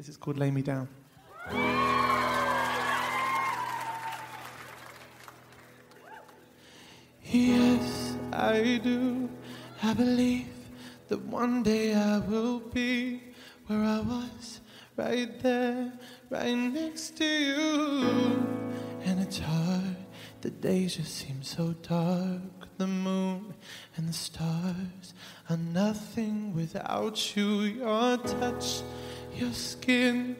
This is called Lay Me Down. Yes, I do. I believe that one day I will be where I was, right there, right next to you. And it's hard, the days just seem so dark. The moon and the stars are nothing without you. Your touch, your skin,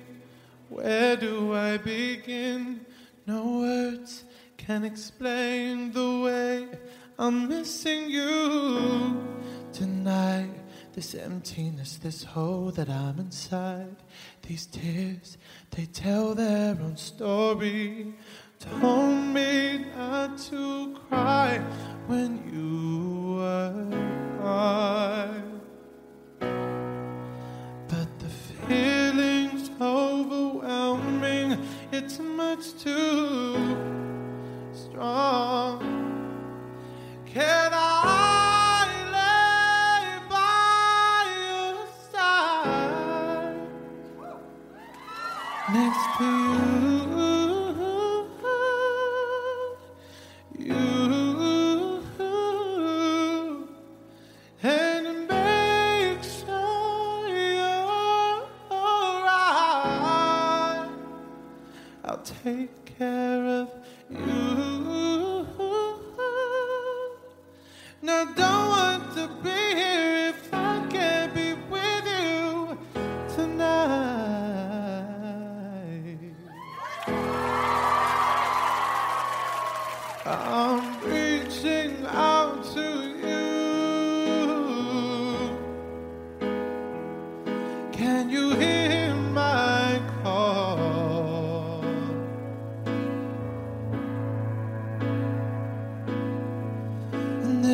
where do I begin? No words can explain the way I'm missing you tonight. This emptiness, this hole that I'm inside. These tears, they tell their own story. Told me it's much too strong. Can I lay by your side next to you? Take care of you. Now, don't want to be here if I can't be with you tonight. I'm reaching out to you. Can you hear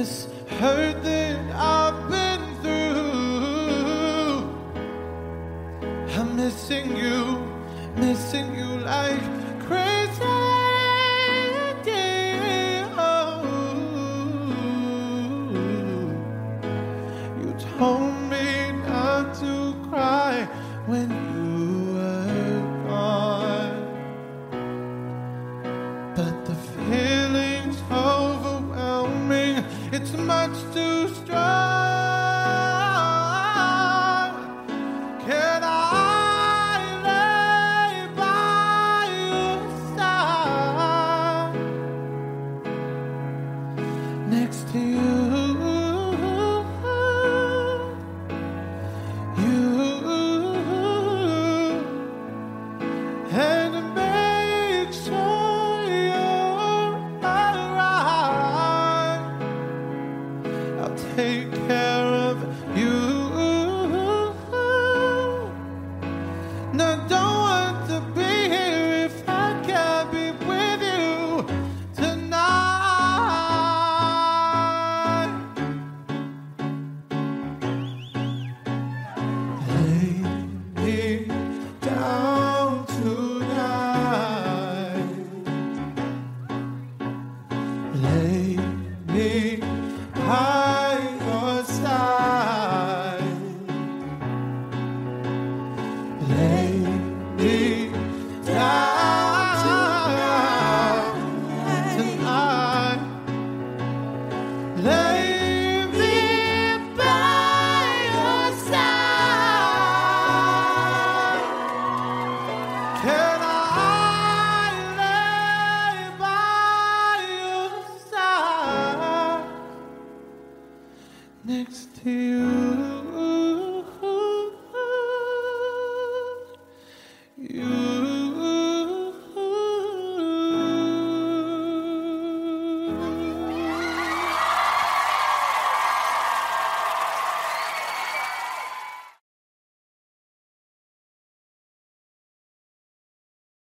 this hurt that I've been through, I'm missing you, missing you like crazy. You told me not to cry when you were gone. But the it's much too strong. Can I lay by your side next to you? Take care next to you. You.